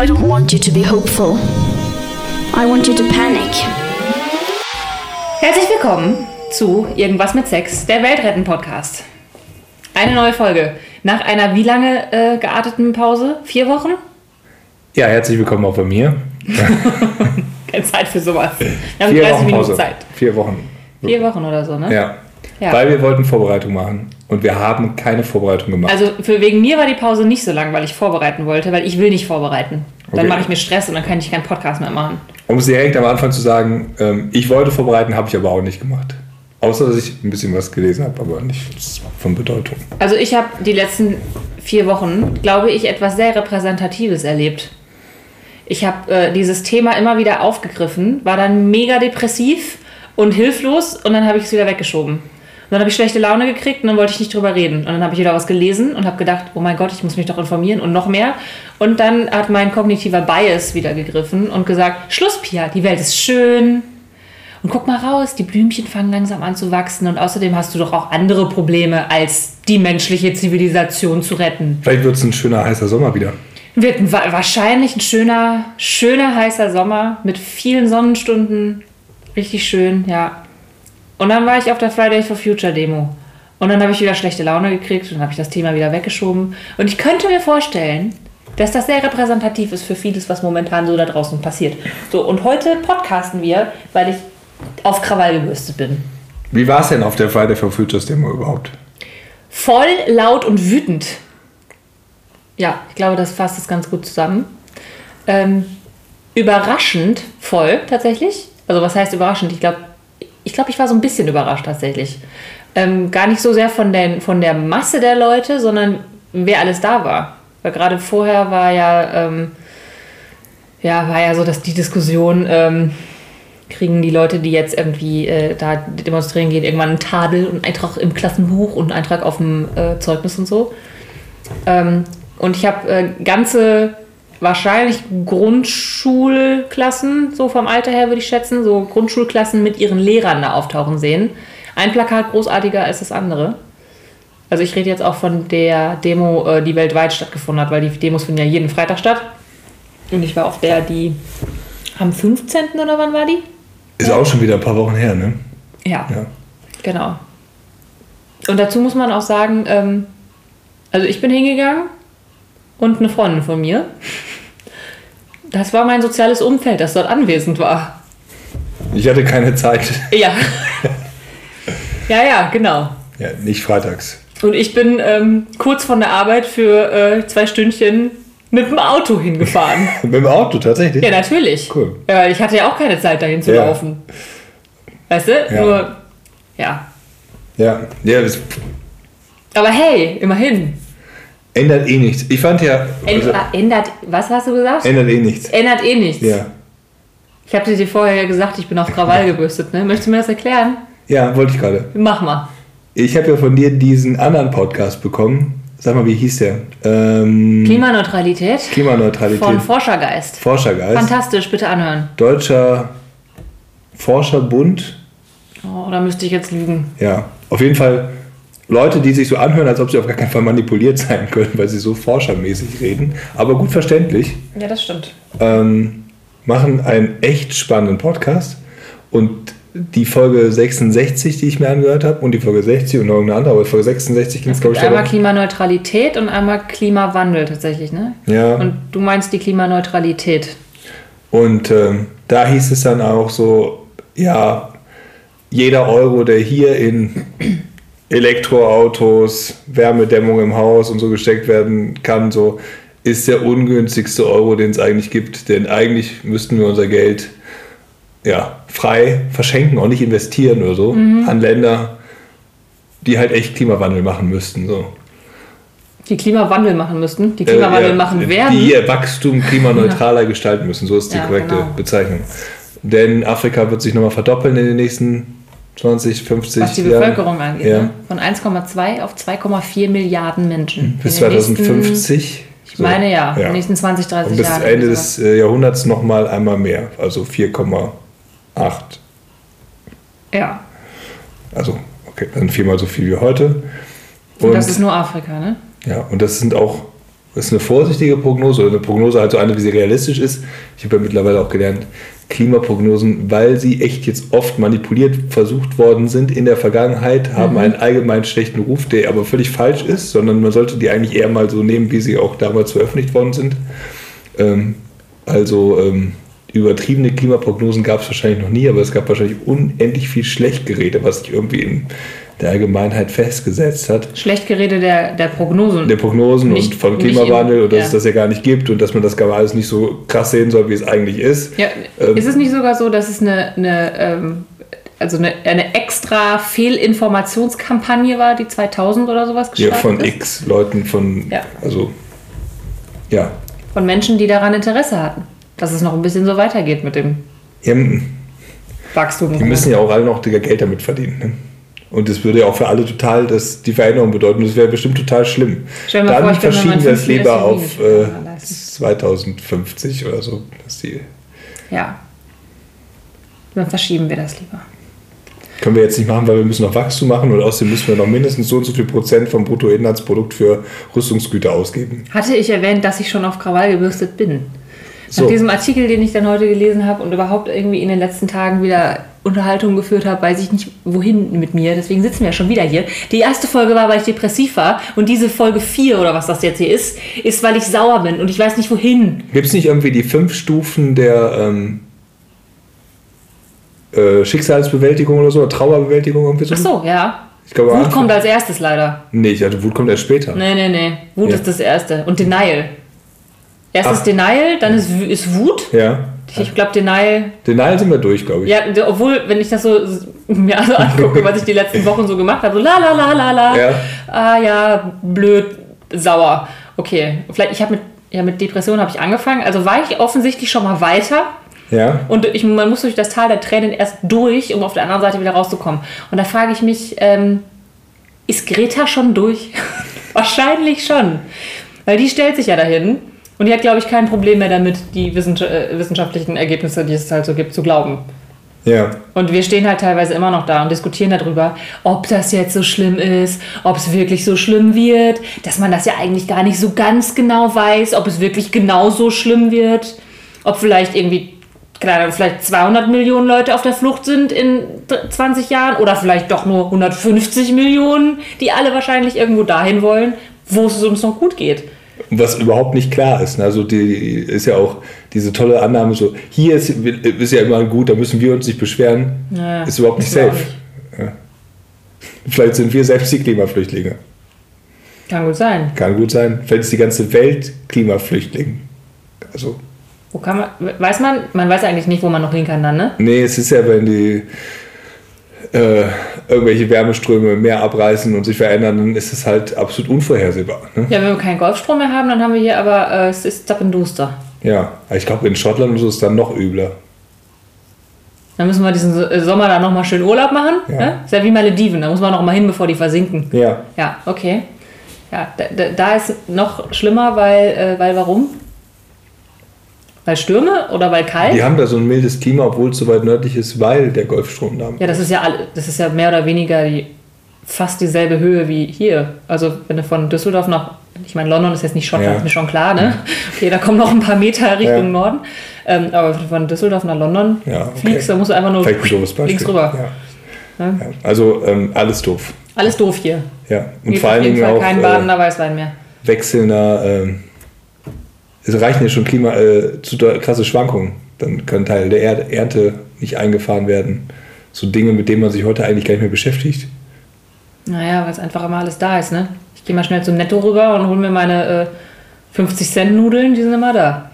I don't want you to be hopeful. I want you to panic. Herzlich willkommen zu Irgendwas mit Sex, der Weltretten-Podcast. Eine neue Folge. Nach einer wie lange äh, gearteten Pause? Vier Wochen? Ja, herzlich willkommen auch bei mir. Keine Zeit für sowas. Wir haben Vier 30 Wochen Minuten Pause. Zeit. Vier Wochen. Vier Wochen oder so, ne? Ja. Ja. Weil wir wollten Vorbereitung machen und wir haben keine Vorbereitung gemacht. Also für wegen mir war die Pause nicht so lang, weil ich vorbereiten wollte, weil ich will nicht vorbereiten. Dann Okay. mache ich mir Stress und dann kann ich keinen Podcast mehr machen. um es direkt am Anfang zu sagen, ähm, ich wollte vorbereiten, habe ich aber auch nicht gemacht. Außer, dass ich ein bisschen was gelesen habe, aber nichts von Bedeutung. Also ich habe die letzten vier Wochen, glaube ich, etwas sehr Repräsentatives erlebt. Ich habe äh, dieses Thema immer wieder aufgegriffen, war dann mega depressiv und hilflos und dann habe ich es wieder weggeschoben. Dann habe ich schlechte Laune gekriegt und dann wollte ich nicht drüber reden. Und dann habe ich wieder was gelesen und habe gedacht, oh mein Gott, ich muss mich doch informieren und noch mehr. Und dann hat mein kognitiver Bias wieder gegriffen und gesagt, Schluss, Pia, die Welt ist schön, und guck mal raus, die Blümchen fangen langsam an zu wachsen und außerdem hast du doch auch andere Probleme, als die menschliche Zivilisation zu retten. Vielleicht wird es ein schöner, heißer Sommer wieder. Wird ein, wa- wahrscheinlich ein schöner, schöner, heißer Sommer mit vielen Sonnenstunden. Richtig schön, ja. Und dann war ich auf der Friday for Future Demo. Und dann habe ich wieder schlechte Laune gekriegt und dann habe ich das Thema wieder weggeschoben. Und ich könnte mir vorstellen, dass das sehr repräsentativ ist für vieles, was momentan so da draußen passiert. So, und heute podcasten wir, weil ich auf Krawall gebürstet bin. Wie war es denn auf der Friday for Futures Demo überhaupt? Voll, laut und wütend. Ja, ich glaube, das fasst es ganz gut zusammen. Ähm, überraschend voll, tatsächlich. Also, was heißt überraschend? Ich glaube, ich, glaub, ich war so ein bisschen überrascht, tatsächlich. Ähm, gar nicht so sehr von, den, von der Masse der Leute, sondern wer alles da war. Weil gerade vorher war ja, ähm, ja, war ja so, dass die Diskussion, ähm, kriegen die Leute, die jetzt irgendwie äh, da demonstrieren gehen, irgendwann einen Tadel und einen Eintrag im Klassenbuch und einen Eintrag auf dem äh, Zeugnis und so. Ähm, und ich habe äh, ganze, wahrscheinlich Grundschulklassen, so vom Alter her würde ich schätzen, so Grundschulklassen mit ihren Lehrern da auftauchen sehen. Ein Plakat großartiger als das andere. Also ich rede jetzt auch von der Demo, äh, die weltweit stattgefunden hat, weil die Demos finden ja jeden Freitag statt. Und ich war auf der, die am 15. oder wann war die? Ist auch schon wieder ein paar Wochen her, ne? Ja, Ja. genau. Und dazu muss man auch sagen, ähm, also ich bin hingegangen und eine Freundin von mir. Das war mein soziales Umfeld, das dort anwesend war. Ich hatte keine Zeit. Ja. ja, ja, genau. Ja, nicht freitags. Und ich bin ähm, kurz von der Arbeit für äh, zwei Stündchen mit dem Auto hingefahren. Mit dem Auto tatsächlich? ja, natürlich. Cool. Ja, weil ich hatte ja auch keine Zeit, dahin zu Ja. laufen. Weißt du? Ja. Nur, ja. Ja, ja das Aber hey, immerhin. Ändert eh nichts. Ich fand ja. Ändert, ändert, was hast du gesagt? ändert eh nichts. Ändert eh nichts. Ja. Ich habe dir vorher ja gesagt, ich bin auf Krawall gebürstet. Ne? Möchtest du mir das erklären? Ja, wollte ich gerade. Mach mal. Ich habe ja von dir diesen anderen Podcast bekommen. Sag mal, wie hieß der? Ähm, Klimaneutralität Klimaneutralität. von Forschergeist. Forschergeist. Fantastisch, bitte anhören. Deutscher Forscherbund. Oh, da müsste ich jetzt lügen. Ja, auf jeden Fall Leute, die sich so anhören, als ob sie auf gar keinen Fall manipuliert sein können, weil sie so forschermäßig reden, aber gut verständlich, Ja, das stimmt. ähm, machen einen echt spannenden Podcast. Und die Folge 66, die ich mir angehört habe, und die Folge 60 und noch irgendeine andere, aber Folge 66 ging es, glaube ich, einmal. Klimaneutralität und einmal Klimawandel tatsächlich, ne? Ja. Und du meinst die Klimaneutralität. Und ähm, da hieß es dann auch so, ja, jeder Euro, der hier in Elektroautos, Wärmedämmung im Haus und so gesteckt werden kann, so ist der ungünstigste Euro, den es eigentlich gibt. Denn eigentlich müssten wir unser Geld ja, frei verschenken, auch nicht investieren oder so, an Länder, die halt echt Klimawandel machen müssten. So. Die Klimawandel machen müssten, die Klimawandel Äh, ja, machen werden. Die ihr Wachstum klimaneutraler gestalten müssen. So ist die Ja, korrekte genau. Bezeichnung. Denn Afrika wird sich nochmal verdoppeln in den nächsten 20, 50 was die Jahren. Bevölkerung angeht. Ja. Ne? Von 1,2 auf 2,4 Milliarden Menschen. Bis In den nächsten- 2050. Ich meine ja, in Ja. den nächsten 20, 30 Und bis Jahren. Ende des äh, Jahrhunderts nochmal einmal mehr. Also 4,8. Ja. Also, okay, dann viermal so viel wie heute. Und, das ist nur Afrika, ne? Ja, und das sind auch Das ist eine vorsichtige Prognose oder eine Prognose halt so eine, wie sie realistisch ist. Ich habe ja mittlerweile auch gelernt, Klimaprognosen, weil sie echt jetzt oft manipuliert versucht worden sind in der Vergangenheit, haben einen allgemein schlechten Ruf, der aber völlig falsch ist, sondern man sollte die eigentlich eher mal so nehmen, wie sie auch damals veröffentlicht worden sind. Ähm, also ähm, übertriebene Klimaprognosen gab es wahrscheinlich noch nie, aber es gab wahrscheinlich unendlich viel Schlechtgerede, was sich irgendwie in der Allgemeinheit festgesetzt hat. Schlechtgerede der, der Prognosen. Der Prognosen Nicht- und nicht Klimawandel in- und dass ja. es das ja gar nicht gibt und dass man das gar alles nicht so krass sehen soll, wie es eigentlich ist. Ja, Ähm, ist es nicht sogar so, dass es eine, eine, ähm, also eine, eine extra Fehlinformationskampagne war, die 2000 oder sowas Ja, gestartet von ist? X Leuten von, Ja. also, ja. Von Menschen, die daran Interesse hatten, dass es noch ein bisschen so weitergeht mit dem ja. Wachstum. Die müssen ja auch alle noch Geld damit verdienen. Ne? Und das würde ja auch für alle total das, die Veränderung bedeuten. Das wäre bestimmt total schlimm. Dann vor, verschieben wir es lieber auf äh, mehr leisten. 2050 oder so. Ja. Dann verschieben wir das lieber. können wir jetzt nicht machen, weil wir müssen noch Wachstum machen und außerdem müssen wir noch mindestens so und so viel Prozent vom Bruttoinlandsprodukt für Rüstungsgüter ausgeben. Hatte ich erwähnt, dass ich schon auf Krawall gebürstet bin? So. Nach diesem Artikel, den ich dann heute gelesen habe und überhaupt irgendwie in den letzten Tagen wieder Unterhaltung geführt habe, weiß ich nicht wohin mit mir. Deswegen sitzen wir ja schon wieder hier. Die erste Folge war, weil ich depressiv war. Und diese Folge 4 oder was das jetzt hier ist, ist, weil ich sauer bin und ich weiß nicht wohin. Gibt es nicht irgendwie die fünf Stufen der ähm, äh, Schicksalsbewältigung oder so, oder Trauerbewältigung irgendwie so? Ach so, ja. Ich glaube, Wut kommt als erstes leider. Nee, ich hatte Wut kommt erst später. Nee, nee, nee. Wut Ja. ist das erste. Und Denial. Erst Ach. ist Denial, dann ist, ist Wut. Ja. Ich glaube, Denial Den Nile sind wir durch, glaube ich. Ja, obwohl, wenn ich das so mir also angucke, was ich die letzten Wochen so gemacht habe, so la la la la la, Ja. ah ja, blöd, sauer. Okay, vielleicht, ich habe mit, ja, mit Depression habe ich angefangen, also war ich offensichtlich schon mal weiter Ja. und ich, man muss durch das Tal der Tränen erst durch, um auf der anderen Seite wieder rauszukommen. Und da frage ich mich, ähm, ist Greta schon durch? Wahrscheinlich schon, weil die stellt sich ja dahin. Und die hat, glaube ich, kein Problem mehr damit, die äh, wissenschaftlichen Ergebnisse, die es halt so gibt, zu glauben. Ja. Und wir stehen halt teilweise immer noch da und diskutieren darüber, ob das jetzt so schlimm ist, ob es wirklich so schlimm wird, dass man das ja eigentlich gar nicht so ganz genau weiß, ob es wirklich genau so schlimm wird, ob vielleicht irgendwie, keine Ahnung, vielleicht 200 Millionen Leute auf der Flucht sind in 20 Jahren oder vielleicht doch nur 150 Millionen, die alle wahrscheinlich irgendwo dahin wollen, wo es uns noch gut geht. Was überhaupt nicht klar ist. ne? Also die ist ja auch diese tolle Annahme so, hier ist, ist ja immer gut, da müssen wir uns nicht beschweren. Ja, ist überhaupt nicht safe. Ja. Vielleicht sind wir selbst die Klimaflüchtlinge. Kann gut sein. Kann gut sein. Vielleicht ist die ganze Welt Klimaflüchtling. Also, Wo kann man, weiß man, man weiß eigentlich nicht, wo man noch hin kann dann, ne? nee, es ist ja, wenn die äh, irgendwelche Wärmeströme mehr abreißen und sich verändern, dann ist es halt absolut unvorhersehbar. Ne? Ja, wenn wir keinen Golfstrom mehr haben, dann haben wir hier aber, äh, es ist zappenduster. Ja, ich glaube, in Schottland ist es dann noch übler. Dann müssen wir diesen So- Sommer dann nochmal schön Urlaub machen. Ja. Ne? Ist ja wie Malediven, da muss man noch mal hin, bevor die versinken. Ja, Ja, okay. Ja, da, da, da ist noch schlimmer, weil, äh, weil warum? Weil Stürme oder weil kalt? die haben da so ein mildes Klima, obwohl es so weit nördlich ist, weil der Golfstrom da Ja, das ist ja das ist ja mehr oder weniger die, fast dieselbe Höhe wie hier. Also wenn du von Düsseldorf nach, ich meine, London ist jetzt nicht Schottland, Ja. ist mir schon klar, ne? Okay, da kommen noch ein paar Meter Richtung Ja. Norden. Ähm, aber von Düsseldorf nach London Ja, okay. fliegst, da musst du einfach nur ein links rüber. Ja. Also ähm, alles doof. Alles doof hier. Ja. Und Geht vor allen Dingen auch kein äh, badender Weißwein mehr. wechselnder, ähm, es reichen ja schon Klima, äh, zu krasse Schwankungen. Dann können Teile der Erd Ernte nicht eingefahren werden. So Dinge, mit denen man sich heute eigentlich gar nicht mehr beschäftigt. Naja, weil es einfach immer alles da ist, ne? Ich gehe mal schnell zum Netto rüber und hole mir meine äh, 50 Cent Nudeln, die sind immer da.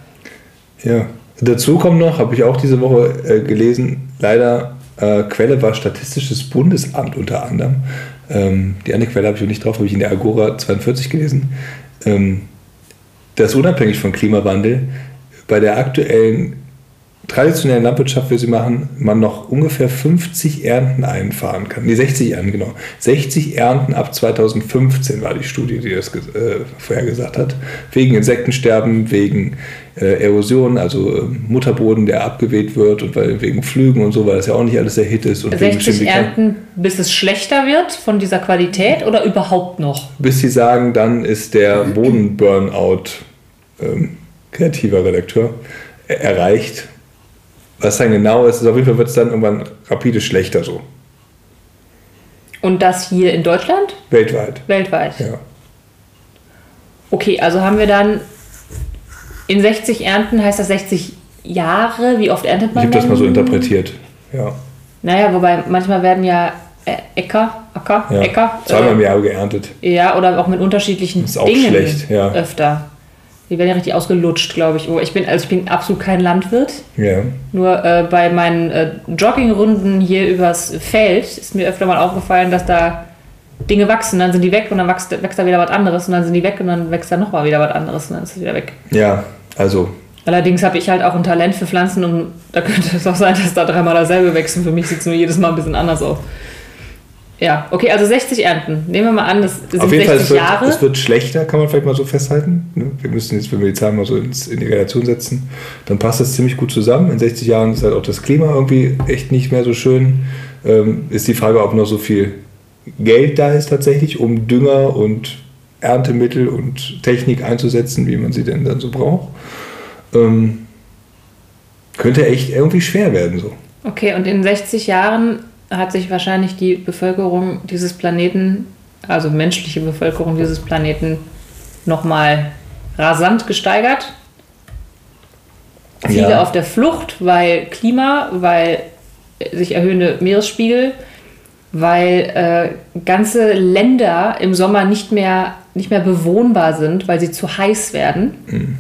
Ja. Dazu kommt noch, habe ich auch diese Woche äh, gelesen, leider äh, Quelle war Statistisches Bundesamt unter anderem. Ähm, die andere Quelle habe ich auch nicht drauf, habe ich in der Agora 42 gelesen. Ähm, dass unabhängig vom Klimawandel bei der aktuellen traditionellen Landwirtschaft, wie sie machen, man noch ungefähr 50 Ernten einfahren kann. Nee, 60 Ernten, genau. 60 Ernten ab 2015 war die Studie, die das äh, vorhergesagt hat. Wegen Insektensterben, wegen äh, Erosion, also äh, Mutterboden, der abgeweht wird und weil, wegen Flügen und so, weil das ja auch nicht alles der Hit ist. Und 60 Ernten, bis es schlechter wird von dieser Qualität oder überhaupt noch? Bis sie sagen, dann ist der Boden-Burnout ähm, kreativer Redakteur erreicht was dann genau ist, ist auf jeden Fall wird es dann irgendwann rapide schlechter so. Und das hier in Deutschland? Weltweit. Weltweit. Ja. Okay, also haben wir dann in 60 Ernten, heißt das 60 Jahre? Wie oft erntet man? Ich habe das mal so interpretiert. Ja. Naja, wobei manchmal werden ja äh, Äcker, Acker, ja. Äcker. Zweimal im Jahr geerntet. Ja, oder auch mit unterschiedlichen ist auch Dingen schlecht, ja. öfter. Die werden ja richtig ausgelutscht, glaube ich. Oh, ich bin, also ich bin absolut kein Landwirt. Ja. Nur äh, bei meinen äh, Joggingrunden hier übers Feld ist mir öfter mal aufgefallen, dass da Dinge wachsen, dann sind die weg und dann wächst, wächst da wieder was anderes und dann sind die weg und dann wächst da nochmal wieder was anderes und dann ist es wieder weg. Ja, also. Allerdings habe ich halt auch ein Talent für Pflanzen und da könnte es auch sein, dass da dreimal dasselbe wächst und für mich sieht es nur jedes Mal ein bisschen anders aus. Ja, okay, also 60 Ernten. Nehmen wir mal an, das sind Auf jeden 60 Fall, es wird, Jahre. es wird schlechter, kann man vielleicht mal so festhalten. ne? Wir müssen jetzt, wenn wir die Zahlen mal so ins, in die Relation setzen, dann passt das ziemlich gut zusammen. In 60 Jahren ist halt auch das Klima irgendwie echt nicht mehr so schön. Ähm, ist die Frage, ob noch so viel Geld da ist tatsächlich, um Dünger und Erntemittel und Technik einzusetzen, wie man sie denn dann so braucht. Ähm, könnte echt irgendwie schwer werden so. Okay, und in 60 Jahren hat sich wahrscheinlich die Bevölkerung dieses Planeten, also menschliche Bevölkerung dieses Planeten, nochmal rasant gesteigert. Viele Ja. auf der Flucht, weil Klima, weil sich erhöhende Meeresspiegel, weil äh, ganze Länder im Sommer nicht mehr, nicht mehr bewohnbar sind, weil sie zu heiß werden.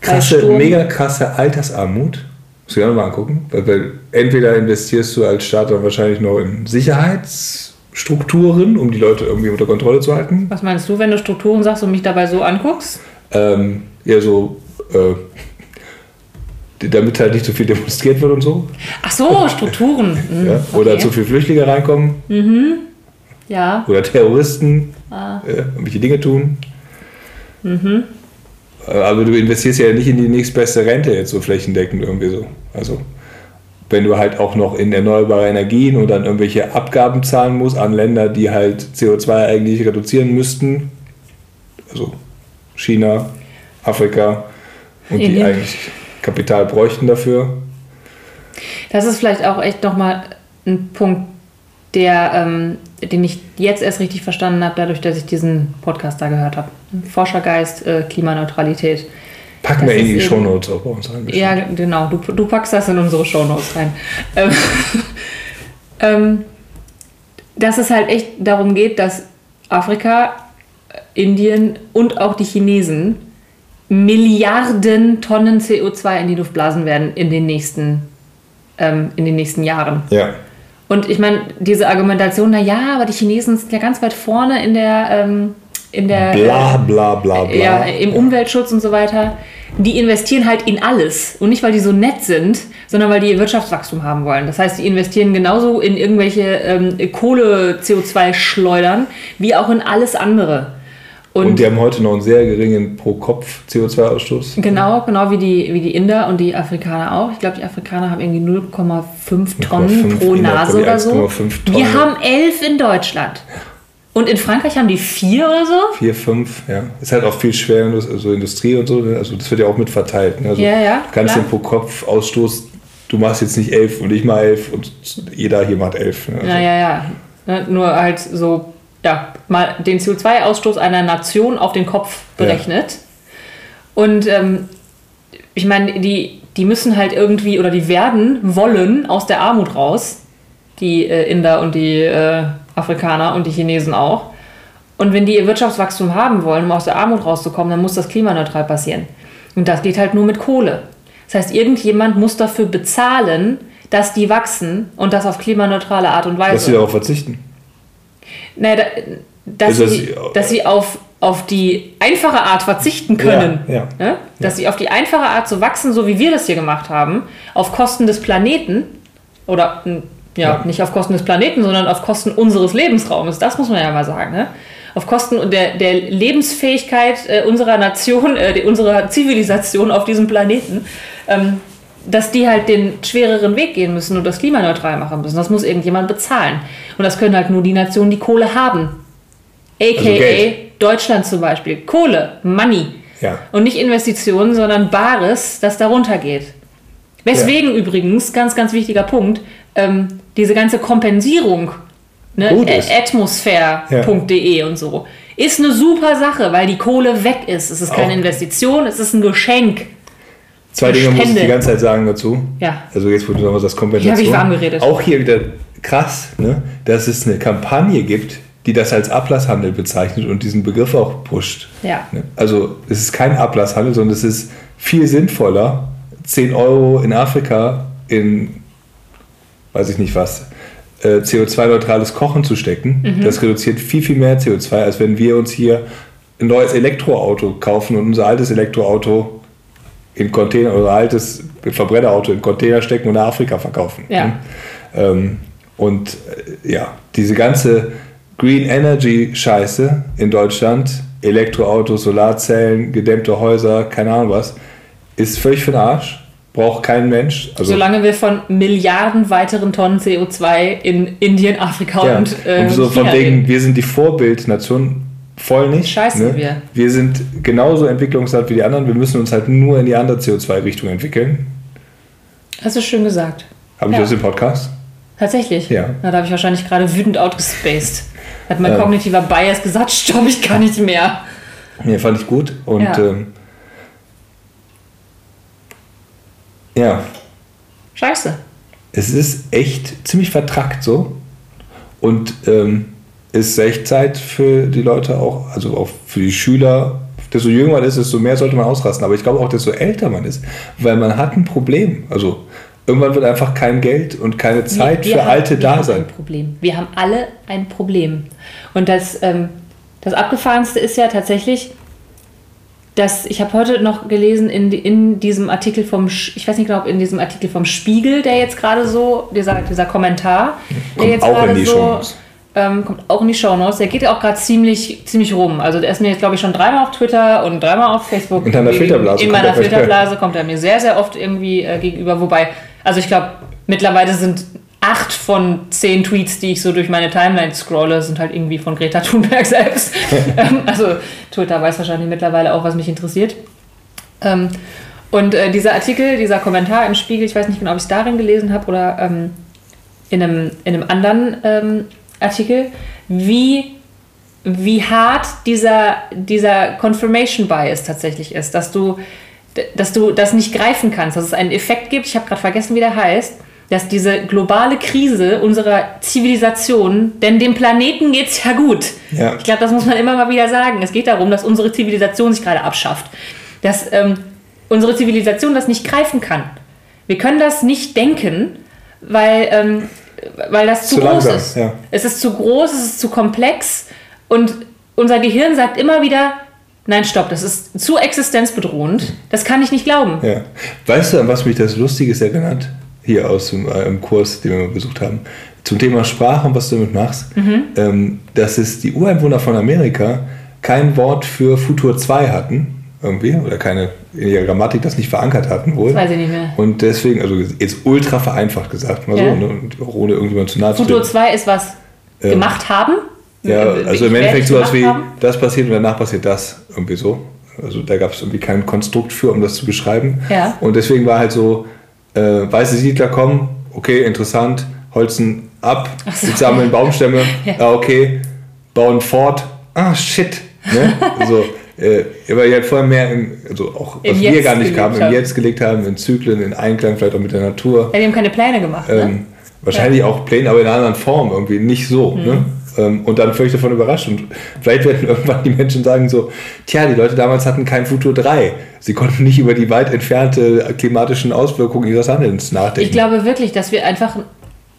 krasse, Sturm- mega krasse Altersarmut. Ich auch noch mal angucken. Weil, weil entweder investierst du als Staat dann wahrscheinlich noch in Sicherheitsstrukturen, um die Leute irgendwie unter Kontrolle zu halten. Was meinst du, wenn du Strukturen sagst und mich dabei so anguckst? Ähm, ja, so, äh, damit halt nicht so viel demonstriert wird und so. Ach so, Strukturen. Hm, Ja? Oder okay. zu viele Flüchtlinge reinkommen. Ja, Oder Terroristen Ah. äh, irgendwelche Dinge tun. Mhm. Äh, Aber du investierst ja nicht in die nächstbeste Rente jetzt so flächendeckend irgendwie so. Also wenn du halt auch noch in erneuerbare Energien und dann irgendwelche Abgaben zahlen musst an Länder, die halt CO2 eigentlich reduzieren müssten, also China, Afrika und die eigentlich Kapital bräuchten dafür. das ist vielleicht auch echt nochmal ein Punkt, der, ähm, den ich jetzt erst richtig verstanden habe, dadurch, dass ich diesen Podcast da gehört habe. Forschergeist, äh, Klimaneutralität. Packen wir in die Shownotes auch bei uns rein. Ja, genau. Du, du packst das in unsere Shownotes rein. ähm, ähm, dass es halt echt darum geht, dass Afrika, Indien und auch die Chinesen Milliarden Tonnen CO2 in die Luft blasen werden in den nächsten, ähm, in den nächsten Jahren. Ja. Und ich meine, diese Argumentation, na ja, aber die Chinesen sind ja ganz weit vorne in der, ähm, in der Bla bla bla bla. ja, im Umweltschutz und so weiter, die investieren halt in alles. Und nicht, weil die so nett sind, sondern weil die ihr Wirtschaftswachstum haben wollen. Das heißt, die investieren genauso in irgendwelche ähm, Kohle-CO2-Schleudern, wie auch in alles andere. Und, Und die haben heute noch einen sehr geringen Pro-Kopf-CO2-Ausstoß. genau, genau wie die, wie die Inder und die Afrikaner auch. Ich glaube, die Afrikaner haben irgendwie 0,5 Tonnen 0,5 pro Inder Nase oder so. 1,5 Tonnen. Wir haben 11 in Deutschland. Und in Frankreich haben die 4 oder so? Vier, fünf, ja. Ist halt auch viel schwer, also Industrie und so, ne? also das wird ja auch mit verteilt. Ne? Also Ja, ja, Du kannst klar. den Pro-Kopf-Ausstoß, du machst jetzt nicht elf und ich mal elf und jeder hier macht elf. Ne? Also, Ja, ja, ja. Ne, Nur halt so, ja, mal den CO2-Ausstoß einer Nation auf den Kopf berechnet. Und ähm, ich meine, die, die müssen halt irgendwie oder die werden wollen aus der Armut raus. Die äh, Inder und die äh, Afrikaner und die Chinesen auch. Und wenn die ihr Wirtschaftswachstum haben wollen, um aus der Armut rauszukommen, dann muss das klimaneutral passieren. Und das geht halt nur mit Kohle. Das heißt, irgendjemand muss dafür bezahlen, dass die wachsen und das auf klimaneutrale Art und Weise. Dass sie darauf verzichten. Naja, da, dass, dass sie, dass sie auf auf die einfache Art verzichten können. Ja, ja. Ne? Dass sie auf die einfache Art so wachsen, so wie wir das hier gemacht haben, auf Kosten des Planeten oder ja, Ja. nicht auf Kosten des Planeten, sondern auf Kosten unseres Lebensraumes. Das muss man ja mal sagen. Ne? Auf Kosten der, der Lebensfähigkeit äh, unserer Nation, äh, unserer Zivilisation auf diesem Planeten, ähm, dass die halt den schwereren Weg gehen müssen und das klimaneutral machen müssen. Das muss irgendjemand bezahlen. Und das können halt nur die Nationen, die Kohle haben. AKA Also. Deutschland zum Beispiel. Kohle, Money. Ja. Und nicht Investitionen, sondern Bares, das darunter geht. Weswegen übrigens, ganz, ganz wichtiger Punkt, ähm, diese ganze Kompensierung, ne, atmosphäre.de und so, ist eine super Sache, weil die Kohle weg ist. Es ist keine Auch. Investition, es ist ein Geschenk. Zwei Dinge muss ich die ganze Zeit sagen dazu. Ja. Also jetzt, wo du nochmal das Kompensation. Hier hab ich warm geredet. Auch hier wieder krass, ne, dass es eine Kampagne gibt, die das als Ablasshandel bezeichnet und diesen Begriff auch pusht. Ja. Ne? Also es ist kein Ablasshandel, sondern es ist viel sinnvoller, 10 Euro in Afrika in, weiß ich nicht was, äh, CO2-neutrales Kochen zu stecken. Mhm. Das reduziert viel, viel mehr CO2, als wenn wir uns hier ein neues Elektroauto kaufen und unser altes Elektroauto in Container oder altes Verbrennerauto in Container stecken und nach Afrika verkaufen. Ja. Ähm, und äh, ja, diese ganze Green Energy Scheiße in Deutschland, Elektroautos, Solarzellen, gedämmte Häuser, keine Ahnung was, ist völlig für den Arsch. Braucht kein Mensch. Also, Solange wir von Milliarden weiteren Tonnen CO2 in Indien, Afrika ja. und, äh, und so von China wegen, reden. wir sind die Vorbildnation, voll nicht. Scheiße, ne? wir. Wir sind genauso Entwicklungsland wie die anderen. Wir müssen uns halt nur in die andere CO2-Richtung entwickeln. Hast du schön gesagt. Habe ich Ja. aus dem Podcast? Tatsächlich? Ja. Na, da habe ich wahrscheinlich gerade wütend outgespaced. Hat mein Ähm. kognitiver Bias gesagt, stopp, ich kann nicht mehr. Nee, fand ich gut. Und Ja. ähm, ja, Scheiße. es ist echt ziemlich vertrackt so. Und ähm, ist echt Zeit für die Leute auch, also auch für die Schüler. Desto jünger man ist, desto mehr sollte man ausrasten. Aber ich glaube auch, desto älter man ist, weil man hat ein Problem. Also irgendwann wird einfach kein Geld und keine Zeit Wir- wir für haben- Alte wir da haben sein. Ein Problem. Wir haben alle ein Problem. Und das, ähm, das Abgefahrenste ist ja tatsächlich, dass ich habe heute noch gelesen in, in diesem Artikel vom, ich weiß nicht genau, in diesem Artikel vom Spiegel, der jetzt gerade so, dieser, dieser Kommentar, der Kommt jetzt gerade so, Shownotes. Ähm, kommt auch in die Shownotes. Der geht ja auch gerade ziemlich, ziemlich rum. Also der ist mir jetzt, glaube ich, schon dreimal auf Twitter und dreimal auf Facebook. In deiner irgendwie- Filterblase In meiner er- Filterblase kommt er mir sehr, sehr oft irgendwie äh, gegenüber. Wobei, also ich glaube, mittlerweile sind acht von zehn Tweets, die ich so durch meine Timeline scrolle, sind halt irgendwie von Greta Thunberg selbst. ähm, also Twitter weiß wahrscheinlich mittlerweile auch, was mich interessiert. Ähm, und äh, dieser Artikel, dieser Kommentar im Spiegel, ich weiß nicht genau, ob ich es darin gelesen habe oder ähm, in, einem, in einem anderen ähm, Artikel, wie, wie hart dieser, dieser Confirmation Bias tatsächlich ist, dass du, dass du das nicht greifen kannst, dass es einen Effekt gibt, ich habe gerade vergessen, wie der heißt, dass diese globale Krise unserer Zivilisation, denn dem Planeten geht es ja gut. Ja. Ich glaube, das muss man immer mal wieder sagen. Es geht darum, dass unsere Zivilisation sich gerade abschafft. Dass ähm, unsere Zivilisation das nicht greifen kann. Wir können das nicht denken, weil, ähm, weil das zu, Zu groß langsam, ist. ja. Es ist zu groß, es ist zu komplex und unser Gehirn sagt immer wieder, nein, stopp, das ist zu existenzbedrohend, das kann ich nicht glauben. Ja. Weißt du, an was mich das Lustiges erinnert? Hier aus dem äh, Kurs, den wir besucht haben. Zum Thema Sprache und was du damit machst. Mhm. Ähm, dass es die Ureinwohner von Amerika kein Wort für Futur 2 hatten. Irgendwie. Oder keine in ihrer Grammatik das nicht verankert hatten wohl. Weiß ich nicht mehr. Und deswegen, also jetzt ultra vereinfacht gesagt, mal Ja. so, ne, und auch ohne irgendjemand zu nahe zu Futur treten. 2 ist was Ähm, gemacht haben. Ja, Äh, also im Endeffekt sowas wie, haben. das passiert und danach passiert das. Irgendwie so. Also da gab es irgendwie kein Konstrukt für, um das zu beschreiben. Ja. Und deswegen war halt so, äh, weiße Siedler kommen, okay, interessant, holzen ab, so. sammeln Baumstämme, Ja. ja. okay, bauen fort, ah shit. Ne? so, äh, die halt vorher mehr, im, also auch Im was wir Jetzt gar nicht haben, im. Jetzt gelegt haben, in Zyklen, in Einklang vielleicht auch mit der Natur. Ja, die haben keine Pläne gemacht. ne? Ähm, wahrscheinlich auch Pläne, aber in einer anderen Form irgendwie, nicht so. Mhm. Ne? Ähm, und dann völlig davon überrascht. Und vielleicht werden irgendwann die Menschen sagen so, tja, die Leute damals hatten kein Futur 3. Sie konnten nicht über die weit entfernte klimatischen Auswirkungen ihres Handelns nachdenken. Ich glaube wirklich, dass wir einfach,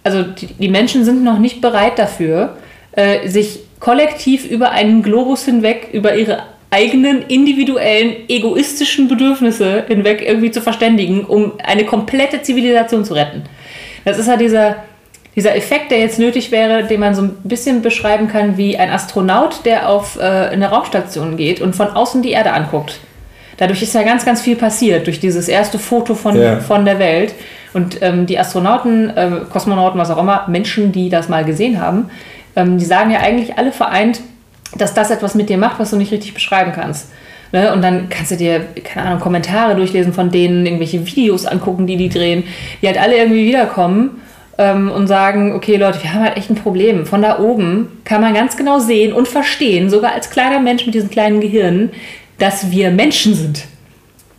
also die, die Menschen sind noch nicht bereit dafür, äh, sich kollektiv über einen Globus hinweg, über ihre eigenen individuellen egoistischen Bedürfnisse hinweg irgendwie zu verständigen, um eine komplette Zivilisation zu retten. Das ist ja dieser, dieser Effekt, der jetzt nötig wäre, den man so ein bisschen beschreiben kann wie ein Astronaut, der auf äh, eine Raumstation geht und von außen die Erde anguckt. Dadurch ist ja ganz, ganz viel passiert, durch dieses erste Foto von, Ja. von der Welt. Und ähm, die Astronauten, äh, Kosmonauten, was auch immer, Menschen, die das mal gesehen haben, ähm, die sagen ja eigentlich alle vereint, dass das etwas mit dir macht, was du nicht richtig beschreiben kannst. Ne? Und dann kannst du dir, keine Ahnung, Kommentare durchlesen von denen, irgendwelche Videos angucken, die die drehen, die halt alle irgendwie wiederkommen ähm, und sagen, okay Leute, wir haben halt echt ein Problem. Von da oben kann man ganz genau sehen und verstehen, sogar als kleiner Mensch mit diesen kleinen Gehirnen, dass wir Menschen sind.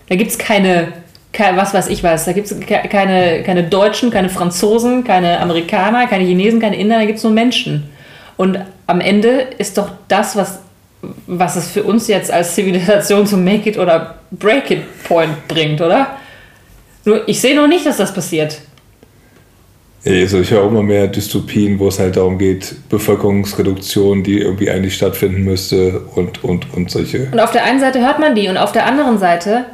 Da gibt es keine, keine, was weiß ich was, da gibt es keine, keine Deutschen, keine Franzosen, keine Amerikaner, keine Chinesen, keine Inder, da gibt es nur Menschen. Und am Ende ist doch das, was, was es für uns jetzt als Zivilisation zum Make it oder Break it Point bringt, oder? Nur ich sehe noch nicht, dass das passiert. Also ich höre immer mehr Dystopien, wo es halt darum geht, Bevölkerungsreduktion, die irgendwie eigentlich stattfinden müsste und, und, und solche. Und auf der einen Seite hört man die und auf der anderen Seite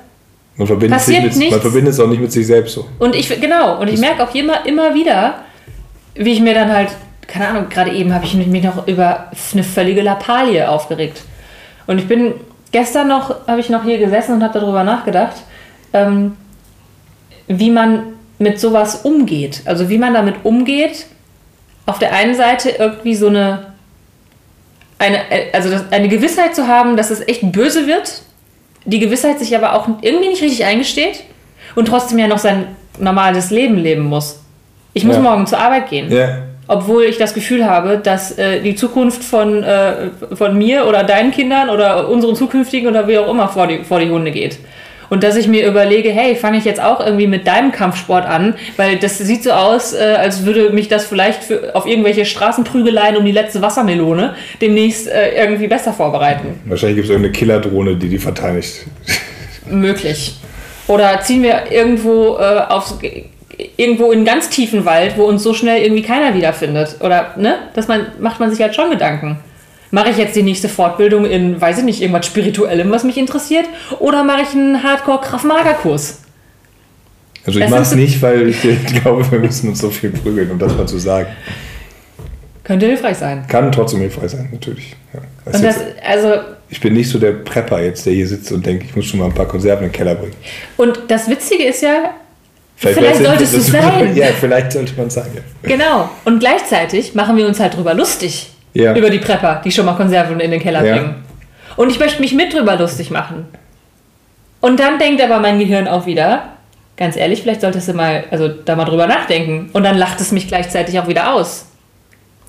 Man verbindet, Passiert mit, nichts. man verbindet es auch nicht mit sich selbst so. Und ich, genau, und ich merke auch immer, immer wieder, wie ich mir dann halt, keine Ahnung, gerade eben habe ich mich noch über eine völlige Lappalie aufgeregt. Und ich bin, gestern noch, habe ich noch hier gesessen und habe darüber nachgedacht, ähm, wie man mit sowas umgeht. Also wie man damit umgeht, auf der einen Seite irgendwie so eine, eine also eine Gewissheit zu haben, dass es echt böse wird, die Gewissheit sich aber auch irgendwie nicht richtig eingesteht und trotzdem ja noch sein normales Leben leben muss. Ich muss Ja. morgen zur Arbeit gehen. Ja, Obwohl ich das Gefühl habe, dass äh, die Zukunft von, äh, von mir oder deinen Kindern oder unseren zukünftigen oder wie auch immer vor die, vor die Hunde geht. Und dass ich mir überlege, hey, fange ich jetzt auch irgendwie mit deinem Kampfsport an, weil das sieht so aus, äh, als würde mich das vielleicht für, auf irgendwelche Straßenprügeleien um die letzte Wassermelone demnächst äh, irgendwie besser vorbereiten. wahrscheinlich gibt es irgendeine Killerdrohne, die die verteidigt. Möglich. Oder ziehen wir irgendwo äh, aufs, irgendwo in ganz tiefen Wald, wo uns so schnell irgendwie keiner wiederfindet. Oder, ne? Das man, macht man sich halt schon Gedanken. Mache ich jetzt die nächste Fortbildung in, weiß ich nicht, irgendwas Spirituellem, was mich interessiert? Oder mache ich einen Hardcore-Kraft-Mager-Kurs? Also ich mache es nicht, weil ich glaube, wir müssen uns so viel prügeln, um das mal zu sagen. Könnte hilfreich sein. Kann trotzdem hilfreich sein, natürlich. Ja. Das Und das, jetzt, also, ich bin nicht so der Prepper jetzt, der hier sitzt und denkt, ich muss schon mal ein paar Konserven in den Keller bringen. und das Witzige ist ja, Vielleicht wär's solltest du sein. Ja, vielleicht sollte man sagen. Ja. genau. Und gleichzeitig machen wir uns halt drüber lustig. Ja. Über die Prepper, die schon mal Konserven in den Keller Ja. bringen. Und ich möchte mich mit drüber lustig machen. Und dann denkt aber mein Gehirn auch wieder, ganz ehrlich, vielleicht solltest du mal, also da mal drüber nachdenken. Und dann lacht es mich gleichzeitig auch wieder aus.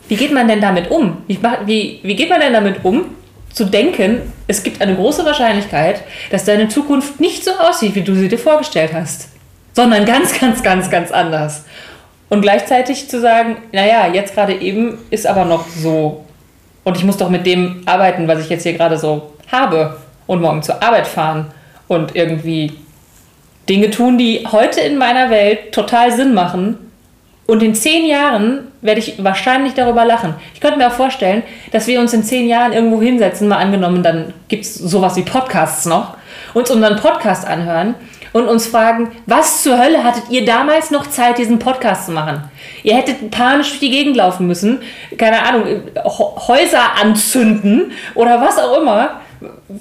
Wie geht man denn damit um? Wie, wie, wie geht man denn damit um, zu denken, es gibt eine große Wahrscheinlichkeit, dass deine Zukunft nicht so aussieht, wie du sie dir vorgestellt hast, sondern ganz, ganz, ganz, ganz anders. Und gleichzeitig zu sagen, naja, jetzt gerade eben ist aber noch so. Und ich muss doch mit dem arbeiten, was ich jetzt hier gerade so habe. Und morgen zur Arbeit fahren. Und irgendwie Dinge tun, die heute in meiner Welt total Sinn machen. Und in zehn Jahren werde ich wahrscheinlich darüber lachen. Ich könnte mir auch vorstellen, dass wir uns in zehn Jahren irgendwo hinsetzen, mal angenommen, dann gibt es sowas wie Podcasts noch, uns unseren Podcast anhören und uns fragen, was zur Hölle hattet ihr damals noch Zeit, diesen Podcast zu machen? Ihr hättet panisch durch die Gegend laufen müssen, keine Ahnung, Häuser anzünden oder was auch immer.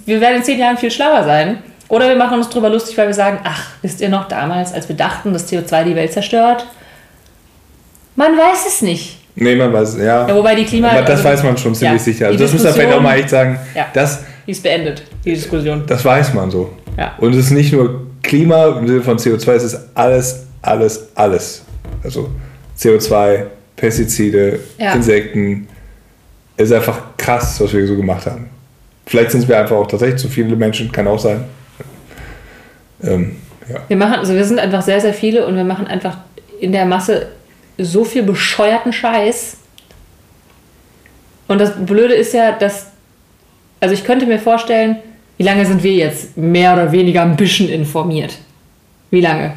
Wir werden in zehn Jahren viel schlauer sein. Oder wir machen uns drüber lustig, weil wir sagen, ach, wisst ihr noch damals, als wir dachten, dass CO2 die Welt zerstört? Man weiß es nicht. Nee, man weiß, ja. Ja, wobei die Klima- Aber das also- weiß man schon ziemlich ja, sicher. Also das muss man vielleicht auch mal echt sagen. Ja. Das, Die ist beendet, die Diskussion. das weiß man so. Ja. Und es ist nicht nur Klima im Sinne von CO2, es ist alles, alles, alles. Also CO2, Pestizide, Ja. Insekten. Es ist einfach krass, was wir so gemacht haben. Vielleicht sind wir einfach auch tatsächlich zu viele Menschen, kann auch sein. Ähm, ja. Wir machen, also wir sind einfach sehr, sehr viele und wir machen einfach in der Masse so viel bescheuerten Scheiß. Und das Blöde ist ja, dass, also ich könnte mir vorstellen, wie lange sind wir jetzt mehr oder weniger ein bisschen informiert? Wie lange?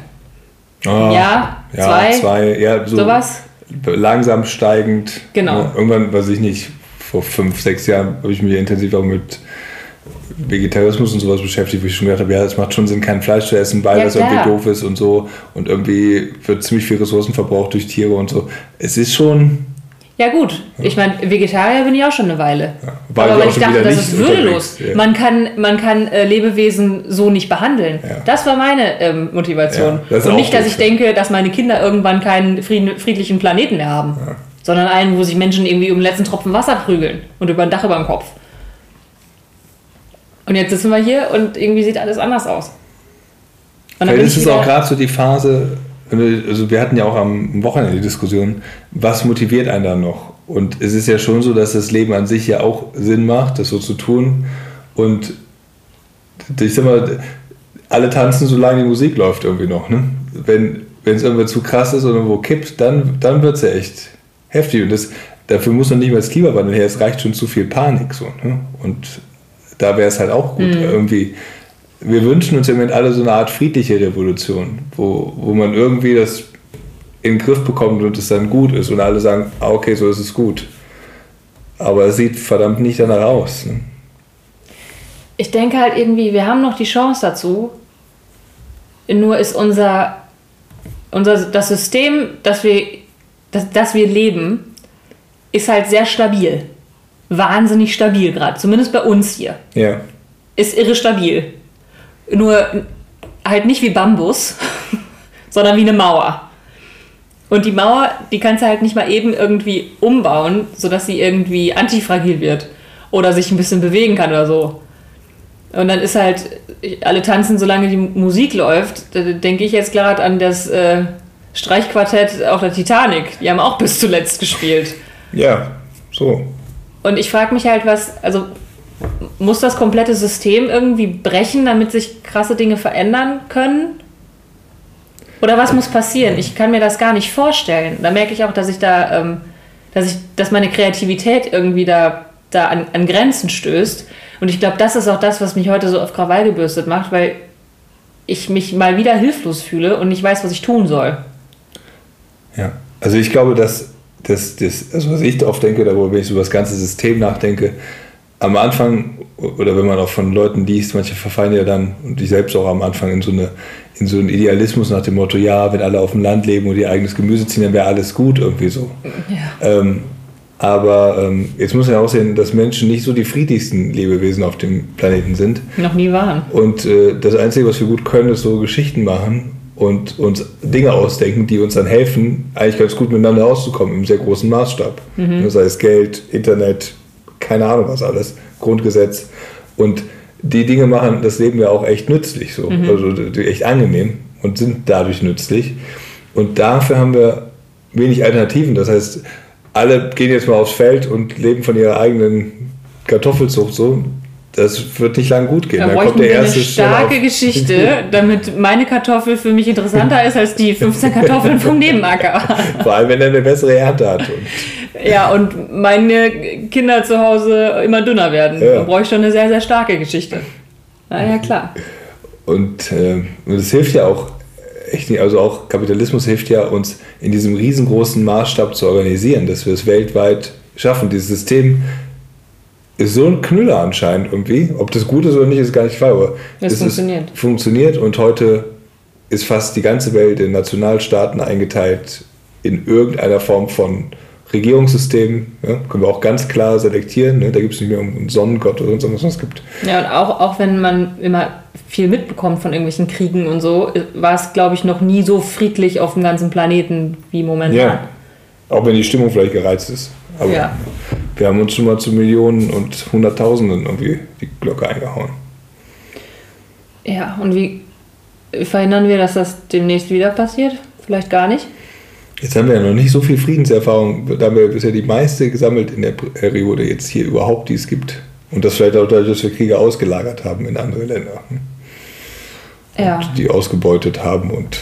Ah, Ja, ja, zwei, zwei, ja, so sowas? langsam steigend. Genau. Irgendwann, weiß ich nicht, vor fünf, sechs Jahren habe ich mich intensiv auch mit Vegetarismus und sowas beschäftigt, wo ich schon gedacht habe, ja, es macht schon Sinn, kein Fleisch zu essen, weil Ja, das irgendwie doof ist und so. Und irgendwie wird ziemlich viel Ressourcen verbraucht durch Tiere und so. Es ist schon, Ja gut, ich meine, Vegetarier bin ich auch schon eine Weile. war Aber ich weil auch ich dachte, das ist würdelos. Ja. Man kann, man kann äh, Lebewesen so nicht behandeln. Ja. Das war meine ähm, Motivation. Ja, Und auch nicht, dass ich ja. denke, dass meine Kinder irgendwann keinen friedlichen Planeten mehr haben. Sondern einen, wo sich Menschen irgendwie um den letzten Tropfen Wasser prügeln und über ein Dach über dem Kopf. Und jetzt sitzen wir hier und irgendwie sieht alles anders aus. Und ich ist auch wieder- gerade so die Phase, also wir hatten ja auch am Wochenende die Diskussion, was motiviert einen dann noch? Und es ist ja schon so, dass das Leben an sich ja auch Sinn macht, das so zu tun. Und ich sag mal, alle tanzen, solange die Musik läuft irgendwie noch. Ne? Wenn es irgendwann zu krass ist oder irgendwo kippt, dann, dann wird es ja echt heftig. Und das, dafür muss noch nicht mal das Klimawandel her, es reicht schon zu viel Panik. So, ne? Und da wäre es halt auch gut, irgendwie. Wir wünschen uns im Moment alle so eine Art friedliche Revolution, wo, wo man irgendwie das in den Griff bekommt und es dann gut ist und alle sagen, ah, okay, so ist es gut. Aber es sieht verdammt nicht danach aus. Ne? Ich denke halt irgendwie, wir haben noch die Chance dazu. Nur ist unser, unser das System, das wir, das, das wir leben, ist halt sehr stabil. Wahnsinnig stabil gerade. Zumindest bei uns hier. Ja. Ist irre stabil. Nur halt nicht wie Bambus, sondern wie eine Mauer. Und die Mauer, die kannst du halt nicht mal eben irgendwie umbauen, sodass sie irgendwie antifragil wird. Oder sich ein bisschen bewegen kann oder so. Und dann ist halt, alle tanzen, solange die Musik läuft. Da denke ich jetzt gerade an das äh, Streichquartett auf der Titanic. Die haben auch bis zuletzt gespielt. Ja, so. Und ich frage mich halt, was, also muss das komplette System irgendwie brechen, damit sich krasse Dinge verändern können? Oder was muss passieren? Ich kann mir das gar nicht vorstellen. Da merke ich auch, dass ich da, ähm, dass ich, dass meine Kreativität irgendwie da, da an, an Grenzen stößt. Und ich glaube, das ist auch das, was mich heute so auf Krawall gebürstet macht, weil ich mich mal wieder hilflos fühle und nicht weiß, was ich tun soll. Ja. Also ich glaube, dass das, das also was ich oft denke, darüber, wenn ich über das ganze System nachdenke, am Anfang, oder wenn man auch von Leuten liest, manche verfallen ja dann, und ich selbst auch am Anfang, in so, eine, in so einen Idealismus nach dem Motto, ja, wenn alle auf dem Land leben und ihr eigenes Gemüse ziehen, dann wäre alles gut, irgendwie so. Ähm, aber ähm, jetzt muss man ja auch sehen, dass Menschen nicht so die friedlichsten Lebewesen auf dem Planeten sind. Noch nie waren. Und äh, das Einzige, was wir gut können, ist so Geschichten machen und uns Dinge ausdenken, die uns dann helfen, eigentlich ganz gut miteinander auszukommen im sehr großen Maßstab. Ne, Sei es Geld, Internet, keine Ahnung was alles, Grundgesetz. Und die Dinge machen das Leben ja auch echt nützlich, so. also die- echt angenehm und sind dadurch nützlich. Und dafür haben wir wenig Alternativen. Das heißt, alle gehen jetzt mal aufs Feld und leben von ihrer eigenen Kartoffelzucht so. Das wird nicht lang gut gehen. Da bräuchten kommt der wir eine erste starke Geschichte, damit meine Kartoffel für mich interessanter ist als die 15 Kartoffeln vom Nebenacker. Vor allem, wenn er eine bessere Ernte hat. Und Ja, und meine Kinder zu Hause immer dünner werden. Ja. Da brauche ich schon eine sehr, sehr starke Geschichte. Na ja, klar. Und äh, das hilft ja auch echt nicht, also auch Kapitalismus hilft ja uns in diesem riesengroßen Maßstab zu organisieren, dass wir es weltweit schaffen. Dieses System ist so ein Knüller anscheinend irgendwie. Ob das gut ist oder nicht, ist gar nicht klar. Aber Es ist- funktioniert. funktioniert und heute ist fast die ganze Welt in Nationalstaaten eingeteilt in irgendeiner Form von Regierungssystem. Ja, können wir auch ganz klar selektieren. Ne? Da gibt es nicht mehr einen Sonnengott oder sonst irgendwas, was es gibt. Ja, und auch, auch wenn man immer viel mitbekommt von irgendwelchen Kriegen und so, war es, glaube ich, noch nie so friedlich auf dem ganzen Planeten wie momentan. Ja. Auch wenn die Stimmung vielleicht gereizt ist. Aber Ja. Wir haben uns schon mal zu Millionen und Hunderttausenden irgendwie die Glocke eingehauen. Ja, und wie verhindern wir, dass das demnächst wieder passiert? Vielleicht gar nicht. Jetzt haben wir ja noch nicht so viel Friedenserfahrung. Da haben wir bisher die meiste gesammelt in der Periode jetzt hier überhaupt, die es gibt. Und das vielleicht auch dadurch, dass wir Kriege ausgelagert haben in andere Länder. hm? Ja. Die ausgebeutet haben und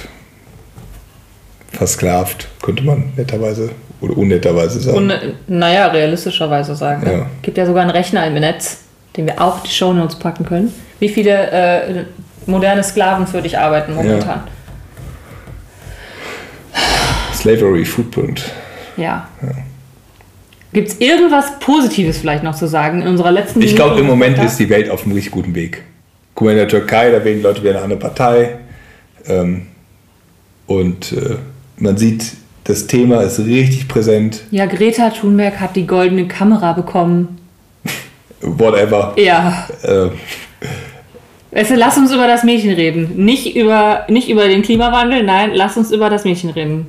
versklavt, könnte man netterweise oder unnetterweise sagen. Äh, naja, realistischerweise sagen. Ja. Ja. gibt ja sogar einen Rechner im Netz, den wir auch die Shownotes packen können. Wie viele äh, moderne Sklaven für dich arbeiten momentan? Slavery Footprint. Ja. Gibt es irgendwas Positives vielleicht noch zu sagen in unserer letzten Ich glaube, im? Moment ist die Welt auf einem richtig guten Weg. Guck mal, in der Türkei, da wählen Leute wieder eine andere Partei. Ähm, und äh, man sieht, das Thema ist richtig präsent. Ja, Greta Thunberg hat die goldene Kamera bekommen. Whatever. Ja. Äh, Weißt du, lass uns über das Mädchen reden. Nicht über, nicht über den Klimawandel, nein, lass uns über das Mädchen reden.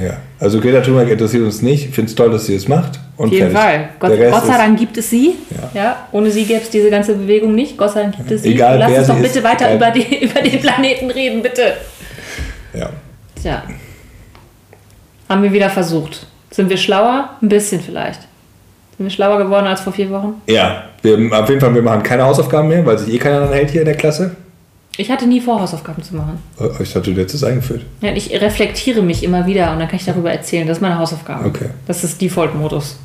ja. Also Greta Thunberg interessiert uns nicht. Ich finde es toll, dass sie es macht. Und Auf jeden fertig. Fall. Gott, Gott sei Dank gibt es sie. Ja. Ja. ohne sie gäbe es diese ganze Bewegung nicht. Gott sei Dank gibt es sie. Egal, Lass uns doch bitte ist, weiter über, die, über den Planeten reden, bitte. Ja. Tja. Haben wir wieder versucht. Sind wir schlauer? Ein bisschen vielleicht. Sind wir schlauer geworden als vor vier Wochen? Ja, wir, auf jeden Fall, wir machen keine Hausaufgaben mehr, weil sich eh keiner dran hält hier in der Klasse. Ich hatte nie vor, Hausaufgaben zu machen. Äh, Ich dachte, du hättest es eingeführt. Ja, ich reflektiere mich immer wieder und dann kann ich darüber erzählen. Das ist meine Hausaufgabe. Okay. Das ist Default-Modus.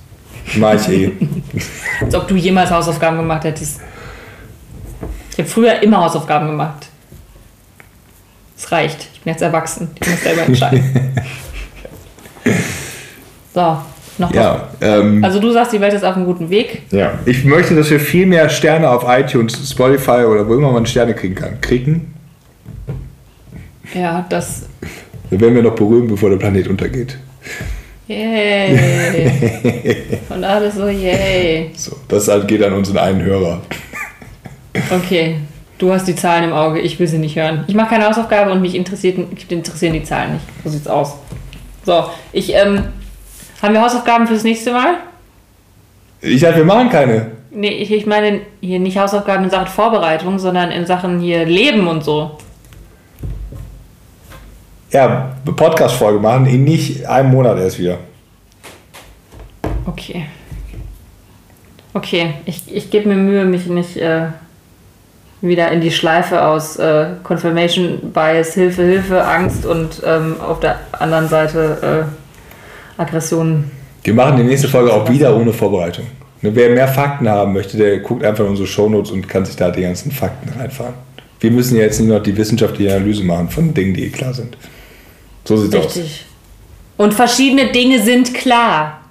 Mach ich eh. Als ob du jemals Hausaufgaben gemacht hättest. Ich habe früher immer Hausaufgaben gemacht. Es reicht. Ich bin jetzt erwachsen. Ich muss selber entscheiden. so, noch was. ja, ähm, Also du sagst, die Welt ist auf einem guten Weg. ja. Ich möchte, dass wir viel mehr Sterne auf iTunes, Spotify oder wo immer man Sterne kriegen kann, kriegen. Ja, das. Dann werden wir noch berühmt, bevor der Planet untergeht. Yay. Und alles so, yay. So, das halt geht an unseren einen Hörer. Okay, du hast die Zahlen im Auge, ich will sie nicht hören. Ich mache keine Hausaufgabe und mich interessiert, mich interessieren die Zahlen nicht. So sieht's aus. So, ich, ähm, haben wir Hausaufgaben fürs nächste Mal? Ich dachte, wir machen keine. Nee, ich, ich meine hier nicht Hausaufgaben in Sachen Vorbereitung, sondern in Sachen hier Leben und so. Ja, Podcast-Folge machen, in nicht einem Monat erst wieder. Okay. Okay, ich, ich gebe mir Mühe, mich nicht äh, wieder in die Schleife aus äh, Confirmation Bias, Hilfe, Hilfe, Angst und ähm, auf der anderen Seite äh, Aggression. Wir machen die nächste Folge auch wieder ohne Vorbereitung. Wer mehr Fakten haben möchte, der guckt einfach in unsere Shownotes und kann sich da die ganzen Fakten reinfahren. Wir müssen ja jetzt nicht noch die wissenschaftliche Analyse machen von Dingen, die eh klar sind. So sieht's aus. Richtig. Und verschiedene Dinge sind klar.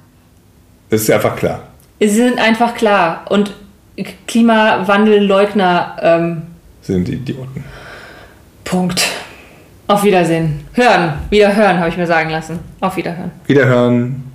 Das ist einfach klar. Sie sind einfach klar. Und Klimawandelleugner, ähm, Sind die Idioten. Punkt. Auf Wiedersehen. Hören. Wieder hören, habe ich mir sagen lassen. Auf Wiederhören. Wiederhören.